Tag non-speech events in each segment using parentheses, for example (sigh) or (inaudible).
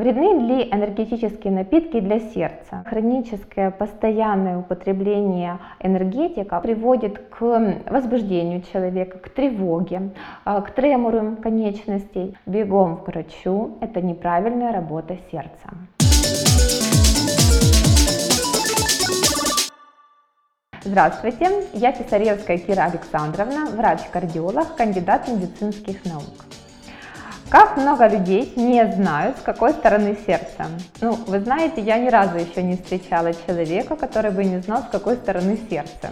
Вредны ли энергетические напитки для сердца? Хроническое постоянное употребление энергетика приводит к возбуждению человека, к тревоге, а, к тремору конечностей. Бегом к врачу – это неправильная работа сердца. Здравствуйте, я Писаревская Кира Александровна, врач-кардиолог, кандидат медицинских наук. Как много людей не знают, с какой стороны сердца. Ну, вы знаете, я ни разу еще не встречала человека, который бы не знал, с какой стороны сердце.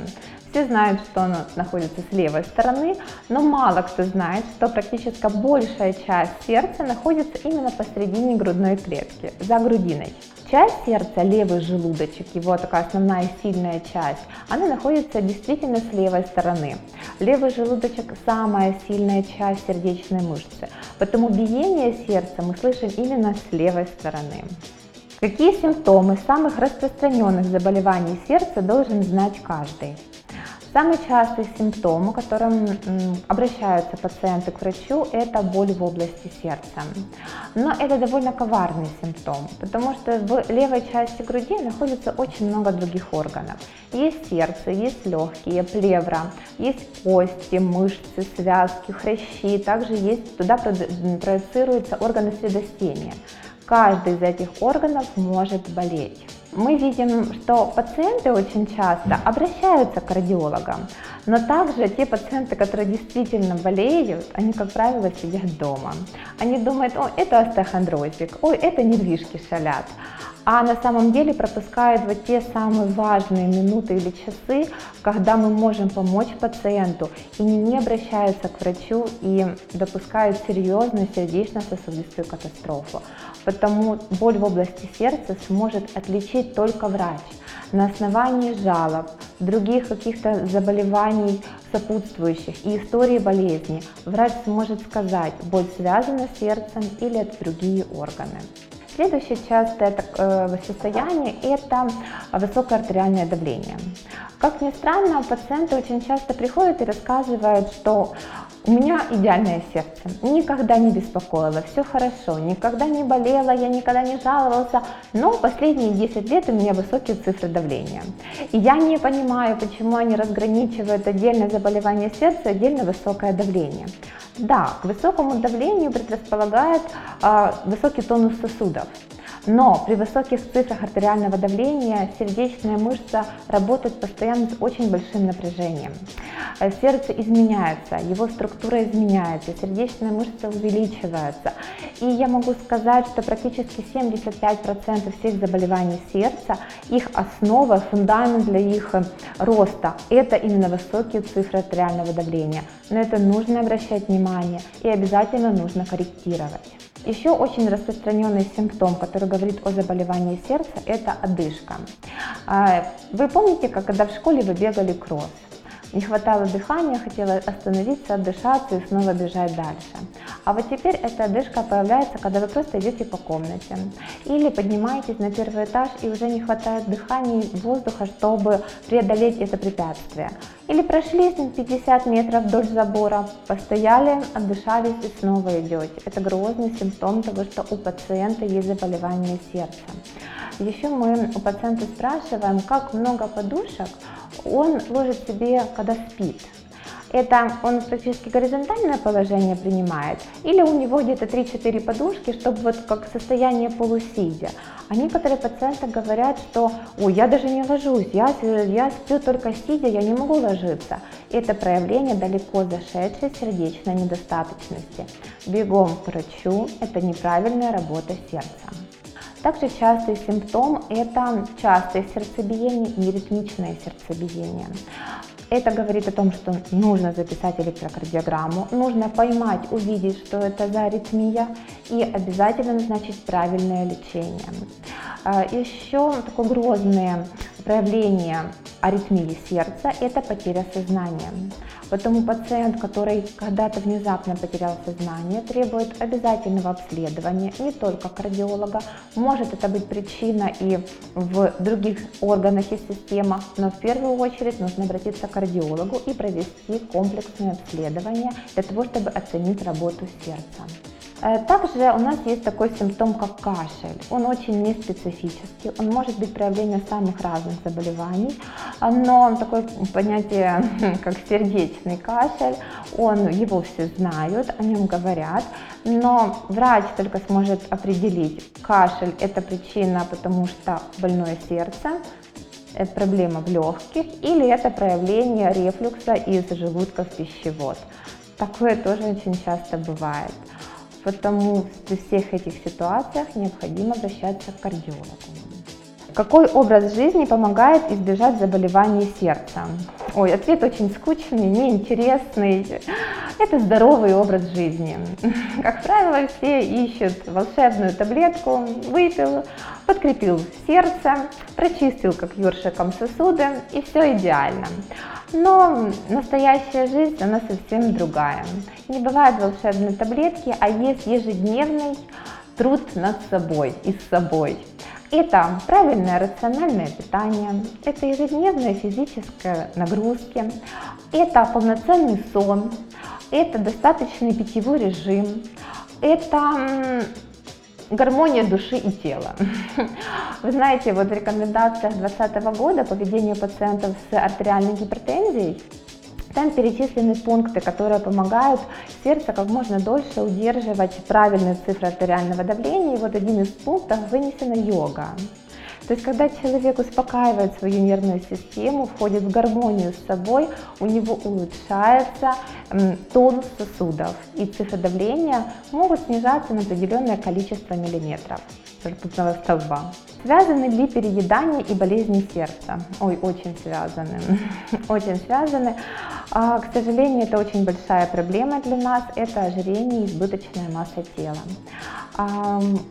Все знают, что оно находится с левой стороны, но мало кто знает, что практически большая часть сердца находится именно посередине грудной клетки, за грудиной. Часть сердца, левый желудочек, его такая основная сильная часть, она находится действительно с левой стороны. Левый желудочек – самая сильная часть сердечной мышцы, поэтому биение сердца мы слышим именно с левой стороны. Какие симптомы самых распространенных заболеваний сердца должен знать каждый? Самый частый симптом, которым обращаются пациенты к врачу, это боль в области сердца. Но это довольно коварный симптом, потому что в левой части груди находится очень много других органов. Есть сердце, есть легкие, плевра, есть кости, мышцы, связки, хрящи, также есть туда проецируются органы средостения. Каждый из этих органов может болеть мы видим, что пациенты очень часто обращаются к кардиологам, но также те пациенты, которые действительно болеют, они, как правило, сидят дома. Они думают, о, это остеохондрозик, ой, это нервишки шалят а на самом деле пропускают вот те самые важные минуты или часы, когда мы можем помочь пациенту и не обращаются к врачу и допускают серьезную сердечно-сосудистую катастрофу. Потому боль в области сердца сможет отличить только врач на основании жалоб, других каких-то заболеваний сопутствующих и истории болезни. Врач сможет сказать, боль связана с сердцем или это другие органы. Следующее частое э, состояние – это высокое артериальное давление. Как ни странно, пациенты очень часто приходят и рассказывают, что у меня идеальное сердце, никогда не беспокоило, все хорошо, никогда не болело, я никогда не жаловался, но последние 10 лет у меня высокие цифры давления. И я не понимаю, почему они разграничивают отдельное заболевание сердца отдельно высокое давление. Да, к высокому давлению предрасполагает э, высокий тонус сосудов. Но при высоких цифрах артериального давления сердечная мышца работает постоянно с очень большим напряжением. Э, сердце изменяется, его структура изменяется, сердечная мышца увеличивается. И я могу сказать, что практически 75% всех заболеваний сердца, их основа, фундамент для их э, роста – это именно высокие цифры артериального давления. Но это нужно обращать внимание и обязательно нужно корректировать. Еще очень распространенный симптом, который говорит о заболевании сердца, это одышка. А, вы помните, как когда в школе вы бегали кросс? Не хватало дыхания, хотела остановиться, отдышаться и снова бежать дальше. А вот теперь эта одышка появляется, когда вы просто идете по комнате. Или поднимаетесь на первый этаж и уже не хватает дыхания и воздуха, чтобы преодолеть это препятствие. Или прошли 50 метров вдоль забора, постояли, отдышались и снова идете. Это грозный симптом того, что у пациента есть заболевание сердца. Еще мы у пациента спрашиваем, как много подушек он ложит себе, когда спит. Это он практически горизонтальное положение принимает, или у него где-то 3-4 подушки, чтобы вот как состояние полусидя. А некоторые пациенты говорят, что ой, я даже не ложусь, я, я сплю только сидя, я не могу ложиться. Это проявление далеко зашедшей сердечной недостаточности. Бегом к врачу – это неправильная работа сердца. Также частый симптом – это частое сердцебиение и ритмичное сердцебиение. Это говорит о том, что нужно записать электрокардиограмму, нужно поймать, увидеть, что это за аритмия и обязательно назначить правильное лечение. А, Еще такое грозное проявление аритмии сердца – это потеря сознания. Поэтому пациент, который когда-то внезапно потерял сознание, требует обязательного обследования не только кардиолога. Может это быть причина и в других органах и системах, но в первую очередь нужно обратиться к кардиологу и провести комплексное обследование для того, чтобы оценить работу сердца. Э, также у нас есть такой симптом, как кашель. Он очень неспецифический, он может быть проявлением самых разных заболеваний, но такое понятие, (laughs) как сердечный кашель, он, его все знают, о нем говорят, но врач только сможет определить, кашель это причина, потому что больное сердце, это проблема в легких или это проявление рефлюкса из желудка в пищевод. Такое тоже очень часто бывает. Потому при всех этих ситуациях необходимо обращаться к кардиологу. Какой образ жизни помогает избежать заболеваний сердца? Ой, ответ очень скучный, неинтересный. Это здоровый образ жизни. Как правило, все ищут волшебную таблетку, выпил, подкрепил сердце, прочистил как ёршиком сосуды, и все идеально. Но настоящая жизнь, она совсем другая. Не бывает волшебной таблетки, а есть ежедневный труд над собой и с собой. Это правильное рациональное питание, это ежедневные физические нагрузки, это полноценный сон, это достаточный питьевой режим, это гармония души и тела. (laughs) Вы знаете, вот в рекомендациях 2020 года по ведению пациентов с артериальной гипертензией там перечислены пункты, которые помогают сердцу как можно дольше удерживать правильные цифры артериального давления. И вот один из пунктов вынесена йога. То есть, когда человек успокаивает свою нервную систему, входит в гармонию с собой, у него улучшается тонус сосудов, и цифры давления могут снижаться на определенное количество миллиметров ртутного столба. Связаны ли переедание и болезни сердца? Ой, очень связаны. (laughs) Очень связаны. А, к сожалению, это очень большая проблема для нас. Это ожирение и избыточная масса тела.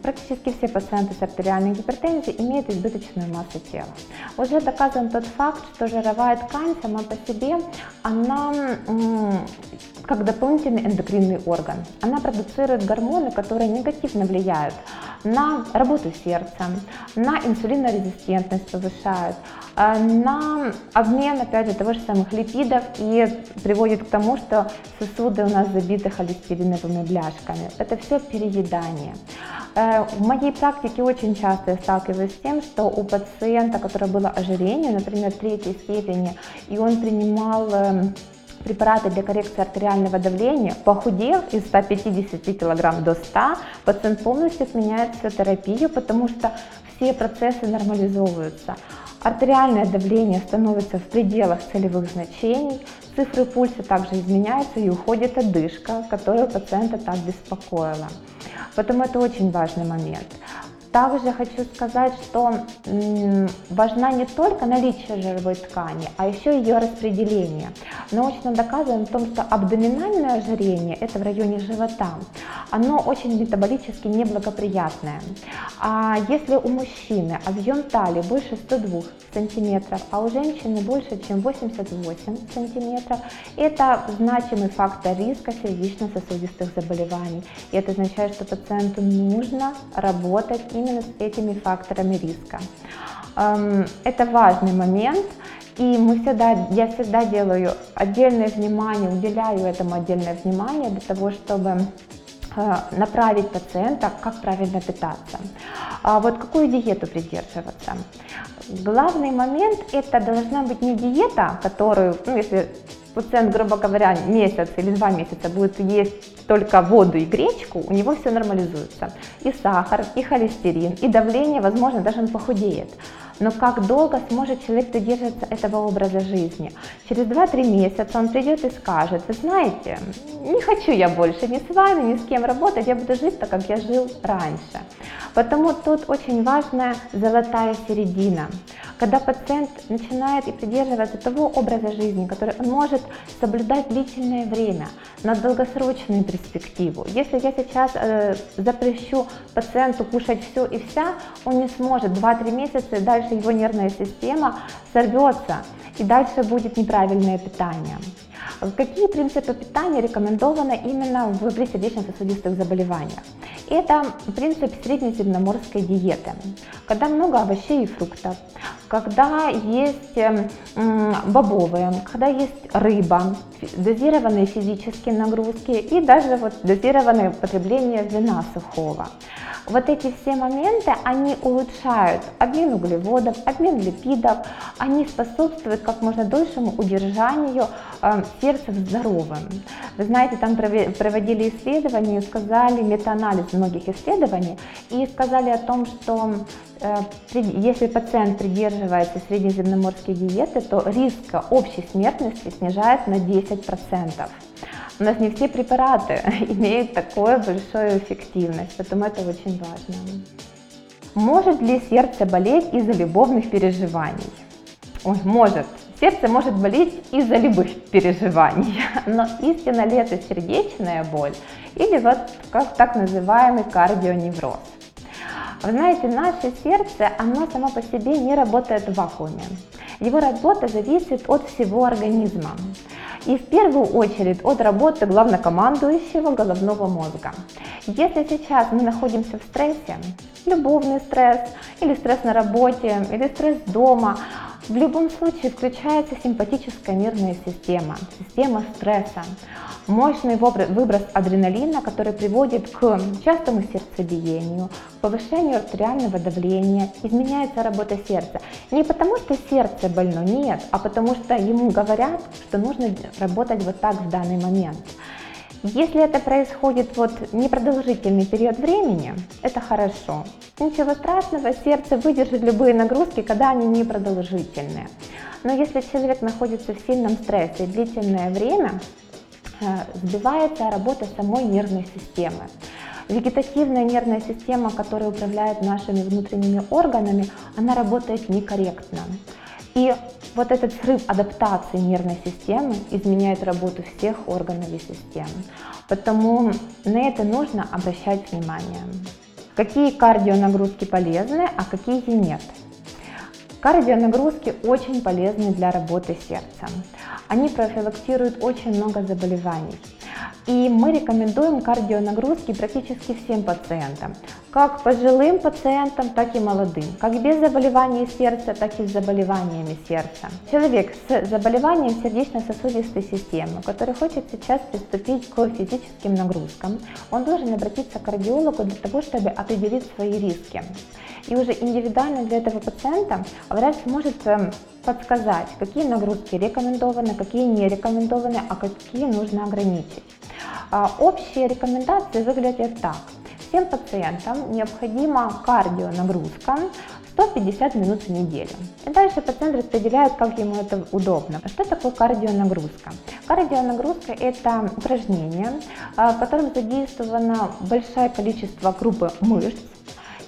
Практически все пациенты с артериальной гипертензией имеют избыточную массу тела. Уже доказан тот факт, что жировая ткань сама по себе, она как дополнительный эндокринный орган. Она продуцирует гормоны, которые негативно влияют на работу сердца, на инсулинорезистентность повышают, а, на обмен, опять же, того же самых липидов и приводит к тому, что сосуды у нас забиты холестериновыми бляшками. Это все переедание. Э, в моей практике очень часто я сталкиваюсь с тем, что у пациента, которое было ожирение, например, третьей степени, и он принимал эм, препараты для коррекции артериального давления, похудев из 150 кг до 100, пациент полностью отменяет всю терапию, потому что все процессы нормализовываются. Артериальное давление становится в пределах целевых значений, цифры пульса также изменяются и уходит одышка, которая пациента так беспокоила. Поэтому это очень важный момент. Также хочу сказать, что важна не только наличие жировой ткани, а еще ее распределение. Научно доказано в том, что абдоминальное ожирение, это в районе живота, оно очень метаболически неблагоприятное. А если у мужчины объем талии больше 102 сантиметров, а у женщины больше, чем 88 сантиметров, это значимый фактор риска сердечно-сосудистых заболеваний. И это означает, что пациенту нужно работать именно именно с этими факторами риска. Это важный момент, и мы всегда, я всегда делаю отдельное внимание, уделяю этому отдельное внимание для того, чтобы э, направить пациента, как правильно питаться. А вот какую диету придерживаться? Главный момент это должна быть не диета, которую, ну, если пациент, грубо говоря, месяц или два месяца будет есть только воду и гречку, у него все нормализуется. И сахар, и холестерин, и давление, возможно, даже он похудеет. Но как долго сможет человек придерживаться этого образа жизни? Через 2-3 месяца он придет и скажет, вы знаете, не хочу я больше ни с вами, ни с кем работать, я буду жить так, как я жил раньше. Потому тут очень важная золотая середина, когда пациент начинает и придерживаться того образа жизни, который он может соблюдать длительное время, на долгосрочную перспективу. Если я сейчас э, запрещу пациенту кушать все и вся, он не сможет 2-3 месяца, и дальше его нервная система сорвется, и дальше будет неправильное питание. Какие принципы питания рекомендованы именно в, при сердечно-сосудистых заболеваниях? Это принцип среднеземноморской диеты, когда много овощей и фруктов, когда есть эм, бобовые, когда есть рыба, дозированные физические нагрузки и даже вот дозированное потребление вина сухого. Вот эти все моменты, они улучшают обмен углеводов, обмен липидов, они способствуют как можно дольшему удержанию сердца здоровым. Вы знаете, там проводили исследования, сказали, метаанализ многих исследований, и сказали о том, что э, если пациент придерживается среднеземноморской диеты, то риск общей смертности снижает на 10%. У нас не все препараты (laughs) имеют такую большую эффективность, поэтому это очень важно. Может ли сердце болеть из-за любовных переживаний? Ой, может. Сердце может болеть из-за любых переживаний, (laughs) но истинно ли это сердечная боль или вот как так называемый кардионевроз? Вы знаете, наше сердце, оно само по себе не работает в вакууме. Его работа зависит от всего организма. И в первую очередь от работы главнокомандующего головного мозга. Если сейчас мы находимся в стрессе, любовный стресс, или стресс на работе, или стресс дома, в любом случае включается симпатическая нервная система, система стресса мощный выброс адреналина, который приводит к частому сердцебиению, повышению артериального давления, изменяется работа сердца. Не потому, что сердце больно, нет, а потому что ему говорят, что нужно работать вот так в данный момент. Если это происходит вот непродолжительный период времени, это хорошо. Ничего страшного, сердце выдержит любые нагрузки, когда они непродолжительные. Но если человек находится в сильном стрессе длительное время, Э, сбивается работа самой нервной системы. Вегетативная нервная система, которая управляет нашими внутренними органами, она работает некорректно. И вот этот срыв адаптации нервной системы изменяет работу всех органов и систем. Потому на это нужно обращать внимание. Какие кардионагрузки полезны, а какие нет. Кардионагрузки очень полезны для работы сердца. Они профилактируют очень много заболеваний. И мы рекомендуем кардионагрузки практически всем пациентам, как пожилым пациентам, так и молодым, как без заболеваний сердца, так и с заболеваниями сердца. Человек с заболеванием сердечно-сосудистой системы, который хочет сейчас приступить к физическим нагрузкам, он должен обратиться к кардиологу для того, чтобы определить свои риски. И уже индивидуально для этого пациента врач может эм, подсказать, какие нагрузки рекомендованы, какие не рекомендованы, а какие нужно ограничить. А, общие рекомендации выглядят так. Всем пациентам необходима кардионагрузка 150 минут в неделю. И дальше пациент распределяет, как ему это удобно. Что такое кардионагрузка? Кардионагрузка – это упражнение, а, в котором задействовано большое количество группы мышц,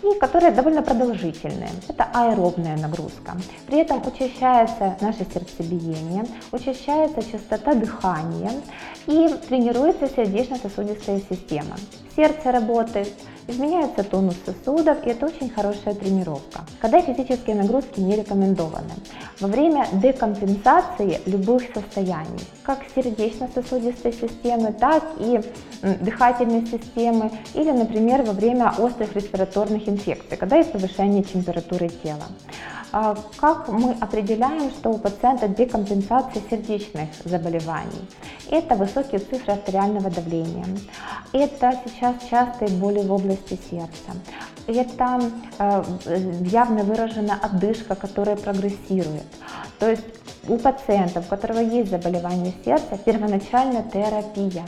и которые довольно продолжительные. Это аэробная нагрузка. При этом учащается наше сердцебиение, учащается частота дыхания и тренируется сердечно-сосудистая система. Сердце работает, изменяется тонус сосудов, и это очень хорошая тренировка. Когда физические нагрузки не рекомендованы? Во время декомпенсации любых состояний, как сердечно-сосудистой системы, так и дыхательной системы, или, например, во время острых респираторных инфекций, когда есть повышение температуры тела. А как мы определяем, что у пациента декомпенсация сердечных заболеваний? Это высокие цифры артериального давления, это сейчас частые боли в области сердца, это э, явно выражена одышка, которая прогрессирует. То есть у пациента, у которого есть заболевание сердца, первоначальная терапия.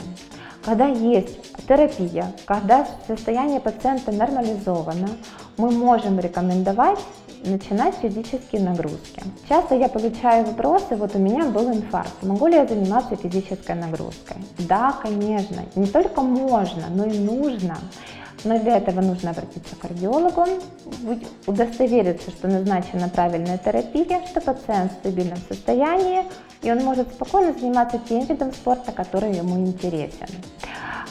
Когда есть терапия, когда состояние пациента нормализовано, мы можем рекомендовать начинать физические нагрузки. Часто я получаю вопросы, вот у меня был инфаркт, могу ли я заниматься физической нагрузкой? Да, конечно, не только можно, но и нужно. Но для этого нужно обратиться к кардиологу, удостовериться, что назначена правильная терапия, что пациент в стабильном состоянии, и он может спокойно заниматься тем видом спорта, который ему интересен.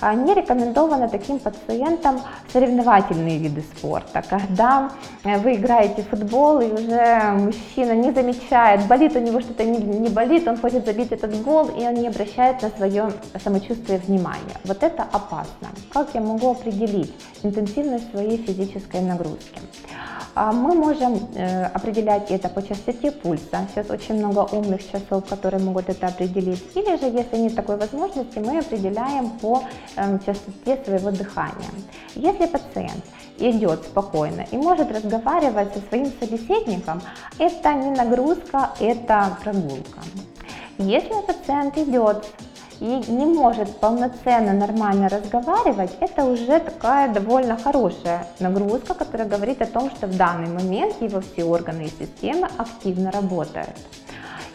А не рекомендовано таким пациентам соревновательные виды спорта, когда э, вы играете в футбол и уже мужчина не замечает, болит у него что-то не, не болит, он хочет забить этот гол и он не обращает на свое самочувствие внимания. Вот это опасно. Как я могу определить, интенсивность своей физической нагрузки. А мы можем э, определять это по частоте пульса. Сейчас очень много умных часов, которые могут это определить. Или же, если нет такой возможности, мы определяем по эм, частоте своего дыхания. Если пациент идет спокойно и может разговаривать со своим собеседником, это не нагрузка, это прогулка. Если пациент идет и не может полноценно, нормально разговаривать, это уже такая довольно хорошая нагрузка, которая говорит о том, что в данный момент его все органы и системы активно работают.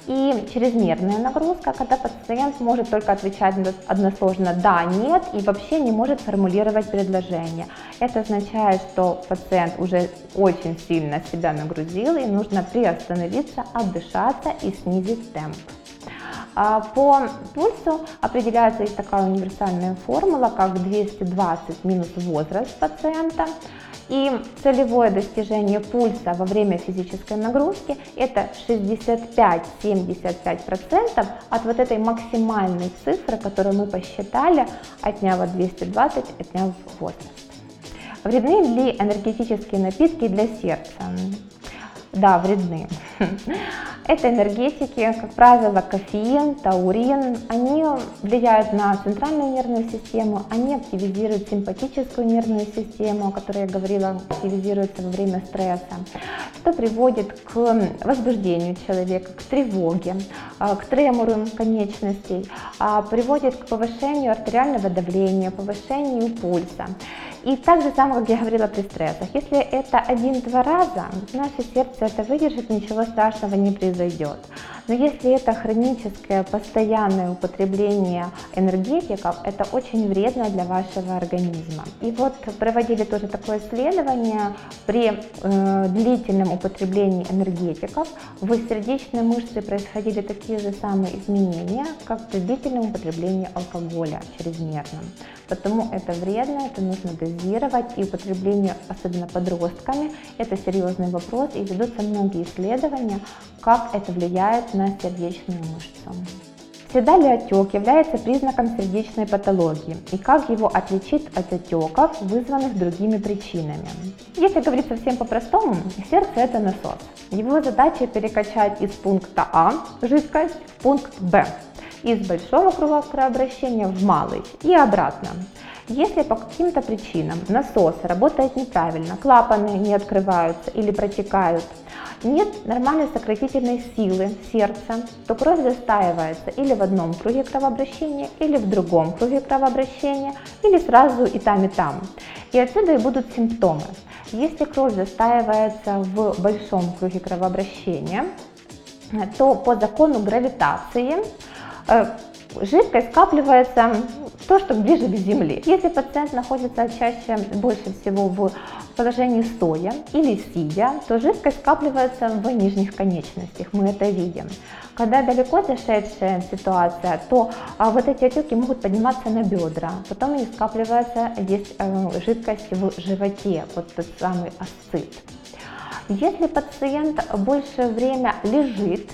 И чрезмерная нагрузка, когда пациент может только отвечать односложно «да», «нет» и вообще не может формулировать предложение. Это означает, что пациент уже очень сильно себя нагрузил и нужно приостановиться, отдышаться и снизить темп. А по пульсу определяется есть такая универсальная формула, как 220 минус возраст пациента. И целевое достижение пульса во время физической нагрузки это 65-75% от вот этой максимальной цифры, которую мы посчитали, отняв 220, отняв возраст. Вредны ли энергетические напитки для сердца? Да, вредны. Это энергетики, как правило, кофеин, таурин. Они влияют на центральную нервную систему, они активизируют симпатическую нервную систему, о которой я говорила, активизируется во время стресса, что приводит к возбуждению человека, к тревоге, а, к тремору конечностей, а, приводит к повышению артериального давления, повышению пульса. И так же самое, как я говорила при стрессах. Если это один-два раза, наше сердце это выдержит, ничего страшного не произойдет. Но если это хроническое, постоянное употребление энергетиков, это очень вредно для вашего организма. И вот проводили тоже такое исследование при э, длительном употреблении энергетиков в сердечной мышце происходили такие же самые изменения, как при длительном употреблении алкоголя чрезмерном. Потому это вредно, это нужно дозировать, и употребление, особенно подростками, это серьезный вопрос, и ведутся многие исследования, как это влияет на сердечную мышцу. Всегда ли отек является признаком сердечной патологии и как его отличить от отеков, вызванных другими причинами? Если говорить совсем по-простому, сердце это насос. Его задача перекачать из пункта А жидкость в пункт Б из большого круга кровообращения в малый и обратно. Если по каким-то причинам насос работает неправильно, клапаны не открываются или протекают, нет нормальной сократительной силы сердца, то кровь застаивается или в одном круге кровообращения, или в другом круге кровообращения, или сразу и там, и там. И отсюда и будут симптомы. Если кровь застаивается в большом круге кровообращения, то по закону гравитации Э, жидкость скапливается то, что ближе к земле. Если пациент находится чаще, больше всего в положении стоя или сидя, то жидкость скапливается в нижних конечностях, мы это видим. Когда далеко зашедшая ситуация, то а, вот эти отеки могут подниматься на бедра, потом они скапливаются, здесь э, жидкость в животе, вот тот самый асцит. Если пациент больше время лежит,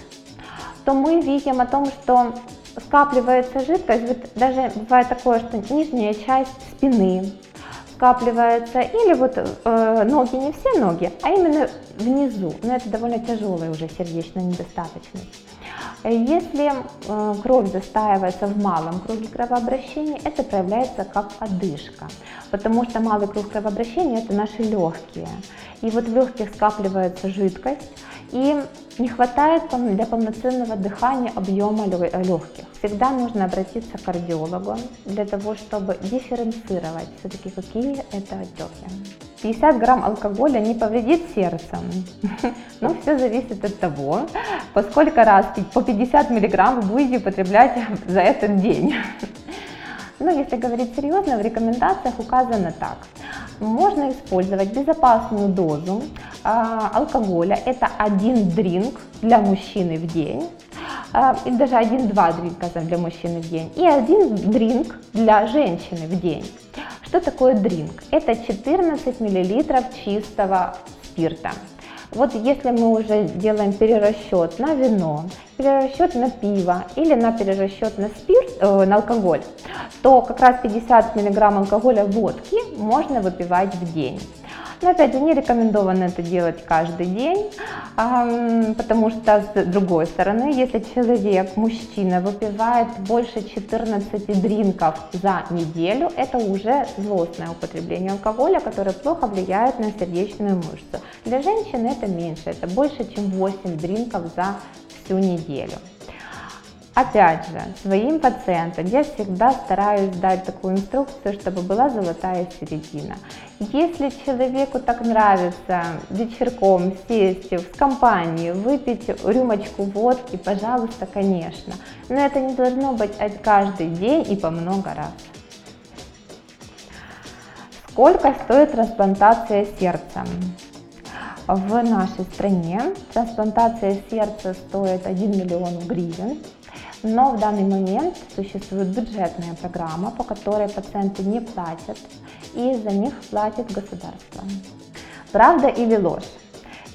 то мы видим о том, что скапливается жидкость, вот даже бывает такое, что нижняя часть спины скапливается, или вот э, ноги, не все ноги, а именно внизу, но это довольно тяжелая уже сердечная недостаточность. Если э, кровь застаивается в малом круге кровообращения, это проявляется как одышка, потому что малый круг кровообращения это наши легкие. И вот в легких скапливается жидкость, и не хватает для полноценного дыхания объема легких. Всегда нужно обратиться к кардиологу для того, чтобы дифференцировать все-таки какие это отеки. 50 грамм алкоголя не повредит сердце. (laughs) Но все зависит от того, по сколько раз по 50 миллиграмм вы будете употреблять за этот день. (laughs) Но если говорить серьезно, в рекомендациях указано так. Можно использовать безопасную дозу а, алкоголя. Это один дринк для мужчины в день. А, и даже один-два дринка для мужчины в день. И один дринк для женщины в день. Что такое дринк? Это 14 мл чистого спирта. Вот если мы уже делаем перерасчет на вино, перерасчет на пиво или на перерасчет на спирт, э, на алкоголь, то как раз 50 мг алкоголя водки можно выпивать в день. Но опять же, не рекомендовано это делать каждый день, потому что с другой стороны, если человек, мужчина, выпивает больше 14 дринков за неделю, это уже злостное употребление алкоголя, которое плохо влияет на сердечную мышцу. Для женщины это меньше, это больше, чем 8 дринков за всю неделю. Опять же, своим пациентам я всегда стараюсь дать такую инструкцию, чтобы была золотая середина. Если человеку так нравится вечерком сесть в компании, выпить рюмочку водки, пожалуйста, конечно. Но это не должно быть каждый день и по много раз. Сколько стоит трансплантация сердца? В нашей стране трансплантация сердца стоит 1 миллион гривен. Но в данный момент существует бюджетная программа, по которой пациенты не платят, и за них платит государство. Правда или ложь?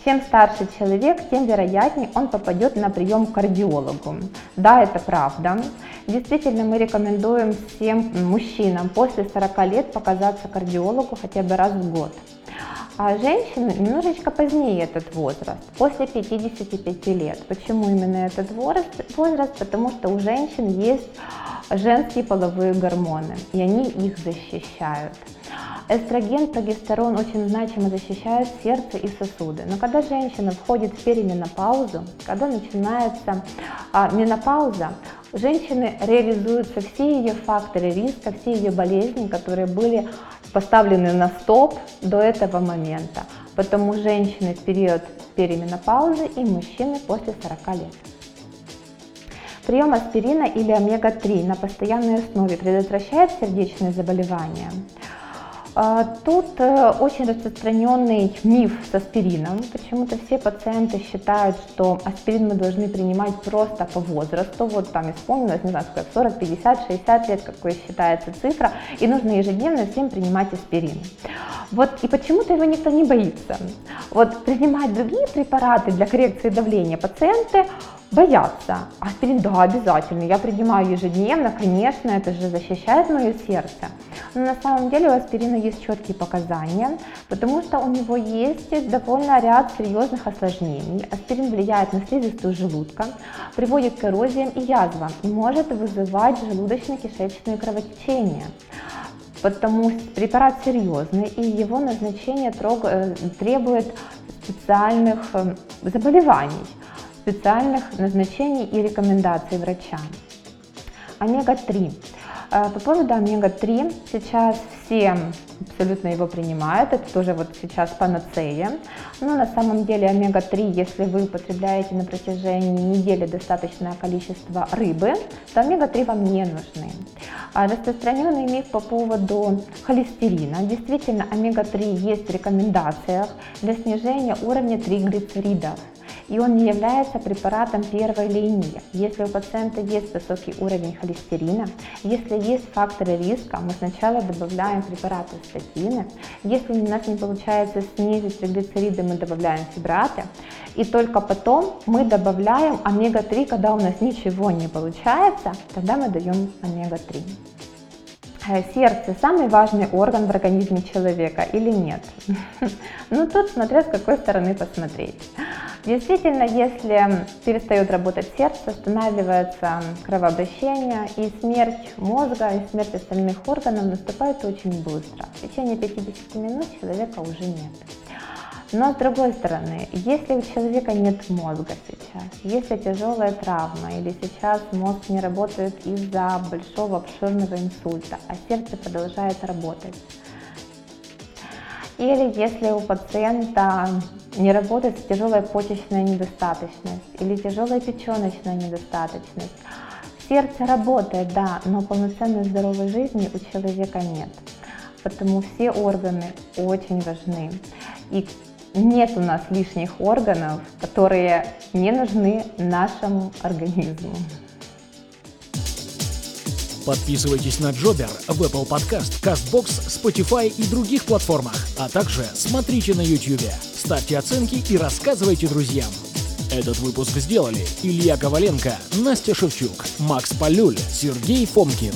Чем старше человек, тем вероятнее он попадет на прием к кардиологу. Да, это правда. Действительно, мы рекомендуем всем мужчинам после 40 лет показаться кардиологу хотя бы раз в год. А женщины немножечко позднее этот возраст, после 55 лет. Почему именно этот возраст? Потому что у женщин есть женские половые гормоны, и они их защищают. Эстроген, прогестерон очень значимо защищают сердце и сосуды. Но когда женщина входит в переменопаузу, когда начинается а, менопауза, женщины реализуются все ее факторы риска, все ее болезни, которые были поставлены на стоп до этого момента. Потому женщины в период переменопаузы и мужчины после 40 лет. Прием аспирина или омега-3 на постоянной основе предотвращает сердечные заболевания? А, тут э, очень распространенный миф с аспирином. Почему-то все пациенты считают, что аспирин мы должны принимать просто по возрасту. Вот там исполнилось, не знаю, сколько, 40, 50, 60 лет, какой считается цифра, и нужно ежедневно всем принимать аспирин. Вот и почему-то его никто не боится. Вот принимать другие препараты для коррекции давления пациенты боятся. Аспирин, да, обязательно. Я принимаю ежедневно, конечно, это же защищает мое сердце. Но на самом деле у аспирина есть четкие показания, потому что у него есть довольно ряд серьезных осложнений. Аспирин влияет на слизистую желудка, приводит к эрозиям и язвам и может вызывать желудочно-кишечные кровотечения потому что препарат серьезный и его назначение э, требует специальных э, заболеваний специальных назначений и рекомендаций врача. Омега-3. Э, по поводу омега-3 сейчас все абсолютно его принимают, это тоже вот сейчас панацея. Но на самом деле омега-3, если вы употребляете на протяжении недели достаточное количество рыбы, то омега-3 вам не нужны. А распространенный миф по поводу холестерина. Действительно, омега-3 есть в рекомендациях для снижения уровня триглицеридов и он не является препаратом первой линии. Если у пациента есть высокий уровень холестерина, если есть факторы риска, мы сначала добавляем препараты статины. Если у нас не получается снизить триглицериды, мы добавляем фибраты. И только потом мы добавляем омега-3, когда у нас ничего не получается, тогда мы даем омега-3. Сердце самый важный орган в организме человека или нет? (laughs) Ну тут смотря с какой стороны посмотреть. Действительно, если перестает работать сердце, останавливается кровообращение и смерть мозга и смерть остальных органов наступает очень быстро. В течение 50 минут человека уже нет. Но с другой стороны, если у человека нет мозга сейчас, если тяжелая травма или сейчас мозг не работает из-за большого обширного инсульта, а сердце продолжает работать, или если у пациента не работает тяжелая почечная недостаточность или тяжелая печеночная недостаточность. Сердце работает, да, но полноценной здоровой жизни у человека нет. Потому все органы очень важны. И нет у нас лишних органов, которые не нужны нашему организму. Подписывайтесь на Джобер в Apple Podcast, CastBox, Spotify и других платформах, а также смотрите на YouTube. Ставьте оценки и рассказывайте друзьям. Этот выпуск сделали Илья Коваленко, Настя Шевчук, Макс Полюль, Сергей Фомкин.